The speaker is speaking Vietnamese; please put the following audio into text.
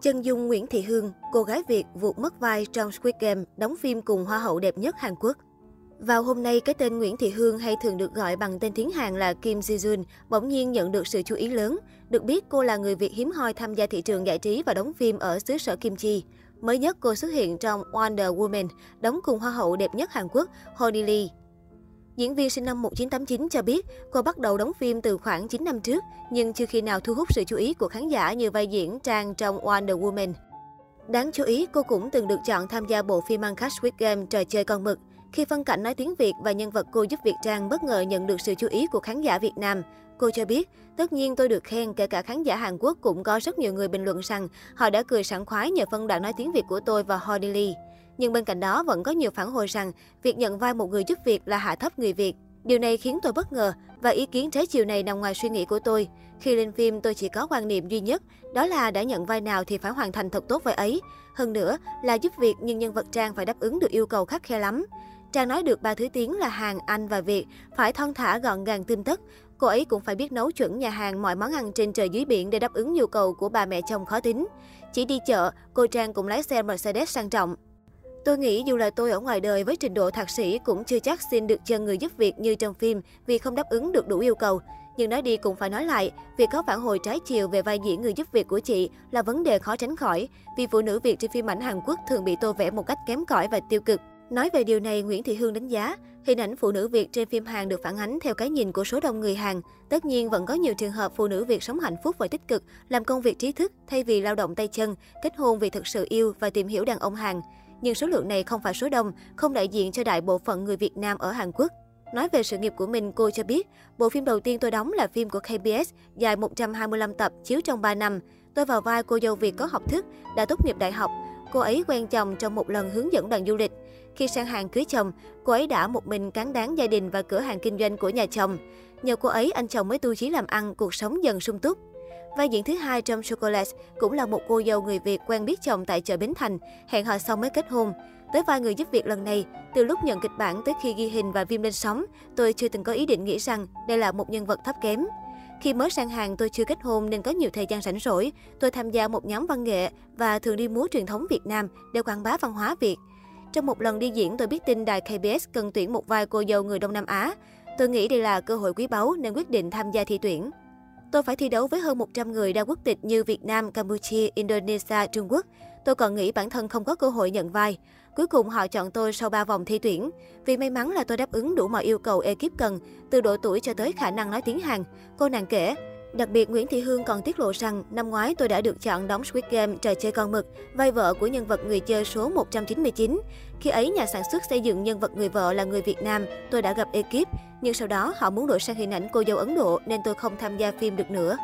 Chân Dung Nguyễn Thị Hương, cô gái Việt vụt mất vai trong Squid Game, đóng phim cùng Hoa hậu đẹp nhất Hàn Quốc. Vào hôm nay, cái tên Nguyễn Thị Hương hay thường được gọi bằng tên tiếng Hàn là Kim Ji Jun bỗng nhiên nhận được sự chú ý lớn. Được biết, cô là người Việt hiếm hoi tham gia thị trường giải trí và đóng phim ở xứ sở Kim Chi. Mới nhất, cô xuất hiện trong Wonder Woman, đóng cùng Hoa hậu đẹp nhất Hàn Quốc, Honey Lee. Diễn viên sinh năm 1989 cho biết cô bắt đầu đóng phim từ khoảng 9 năm trước, nhưng chưa khi nào thu hút sự chú ý của khán giả như vai diễn Trang trong Wonder Woman. Đáng chú ý, cô cũng từng được chọn tham gia bộ phim ăn khách Squid Game trò chơi con mực. Khi phân cảnh nói tiếng Việt và nhân vật cô giúp Việt Trang bất ngờ nhận được sự chú ý của khán giả Việt Nam. Cô cho biết, tất nhiên tôi được khen, kể cả khán giả Hàn Quốc cũng có rất nhiều người bình luận rằng họ đã cười sảng khoái nhờ phân đoạn nói tiếng Việt của tôi và Holly Lee. Nhưng bên cạnh đó vẫn có nhiều phản hồi rằng việc nhận vai một người giúp việc là hạ thấp người Việt. Điều này khiến tôi bất ngờ và ý kiến trái chiều này nằm ngoài suy nghĩ của tôi. Khi lên phim tôi chỉ có quan niệm duy nhất, đó là đã nhận vai nào thì phải hoàn thành thật tốt vai ấy. Hơn nữa là giúp việc nhưng nhân vật Trang phải đáp ứng được yêu cầu khắc khe lắm. Trang nói được ba thứ tiếng là Hàn, Anh và Việt, phải thon thả gọn gàng tươm tất. Cô ấy cũng phải biết nấu chuẩn nhà hàng mọi món ăn trên trời dưới biển để đáp ứng nhu cầu của bà mẹ chồng khó tính. Chỉ đi chợ, cô Trang cũng lái xe Mercedes sang trọng. Tôi nghĩ dù là tôi ở ngoài đời với trình độ thạc sĩ cũng chưa chắc xin được chân người giúp việc như trong phim vì không đáp ứng được đủ yêu cầu. Nhưng nói đi cũng phải nói lại, việc có phản hồi trái chiều về vai diễn người giúp việc của chị là vấn đề khó tránh khỏi, vì phụ nữ Việt trên phim ảnh Hàn Quốc thường bị tô vẽ một cách kém cỏi và tiêu cực. Nói về điều này, Nguyễn Thị Hương đánh giá, hình ảnh phụ nữ Việt trên phim Hàn được phản ánh theo cái nhìn của số đông người Hàn. Tất nhiên vẫn có nhiều trường hợp phụ nữ Việt sống hạnh phúc và tích cực, làm công việc trí thức thay vì lao động tay chân, kết hôn vì thực sự yêu và tìm hiểu đàn ông Hàn nhưng số lượng này không phải số đông, không đại diện cho đại bộ phận người Việt Nam ở Hàn Quốc. Nói về sự nghiệp của mình, cô cho biết, bộ phim đầu tiên tôi đóng là phim của KBS, dài 125 tập, chiếu trong 3 năm. Tôi vào vai cô dâu Việt có học thức, đã tốt nghiệp đại học. Cô ấy quen chồng trong một lần hướng dẫn đoàn du lịch. Khi sang hàng cưới chồng, cô ấy đã một mình cán đáng gia đình và cửa hàng kinh doanh của nhà chồng. Nhờ cô ấy, anh chồng mới tu chí làm ăn, cuộc sống dần sung túc. Vai diễn thứ hai trong Chocolate cũng là một cô dâu người Việt quen biết chồng tại chợ Bến Thành, hẹn hò xong mới kết hôn. Tới vai người giúp việc lần này, từ lúc nhận kịch bản tới khi ghi hình và phim lên sóng, tôi chưa từng có ý định nghĩ rằng đây là một nhân vật thấp kém. Khi mới sang hàng tôi chưa kết hôn nên có nhiều thời gian rảnh rỗi. Tôi tham gia một nhóm văn nghệ và thường đi múa truyền thống Việt Nam để quảng bá văn hóa Việt. Trong một lần đi diễn tôi biết tin đài KBS cần tuyển một vai cô dâu người Đông Nam Á. Tôi nghĩ đây là cơ hội quý báu nên quyết định tham gia thi tuyển. Tôi phải thi đấu với hơn 100 người đa quốc tịch như Việt Nam, Campuchia, Indonesia, Trung Quốc. Tôi còn nghĩ bản thân không có cơ hội nhận vai. Cuối cùng họ chọn tôi sau 3 vòng thi tuyển. Vì may mắn là tôi đáp ứng đủ mọi yêu cầu ekip cần, từ độ tuổi cho tới khả năng nói tiếng Hàn. Cô nàng kể, Đặc biệt, Nguyễn Thị Hương còn tiết lộ rằng năm ngoái tôi đã được chọn đóng Squid Game trò chơi con mực, vai vợ của nhân vật người chơi số 199. Khi ấy, nhà sản xuất xây dựng nhân vật người vợ là người Việt Nam, tôi đã gặp ekip, nhưng sau đó họ muốn đổi sang hình ảnh cô dâu Ấn Độ nên tôi không tham gia phim được nữa.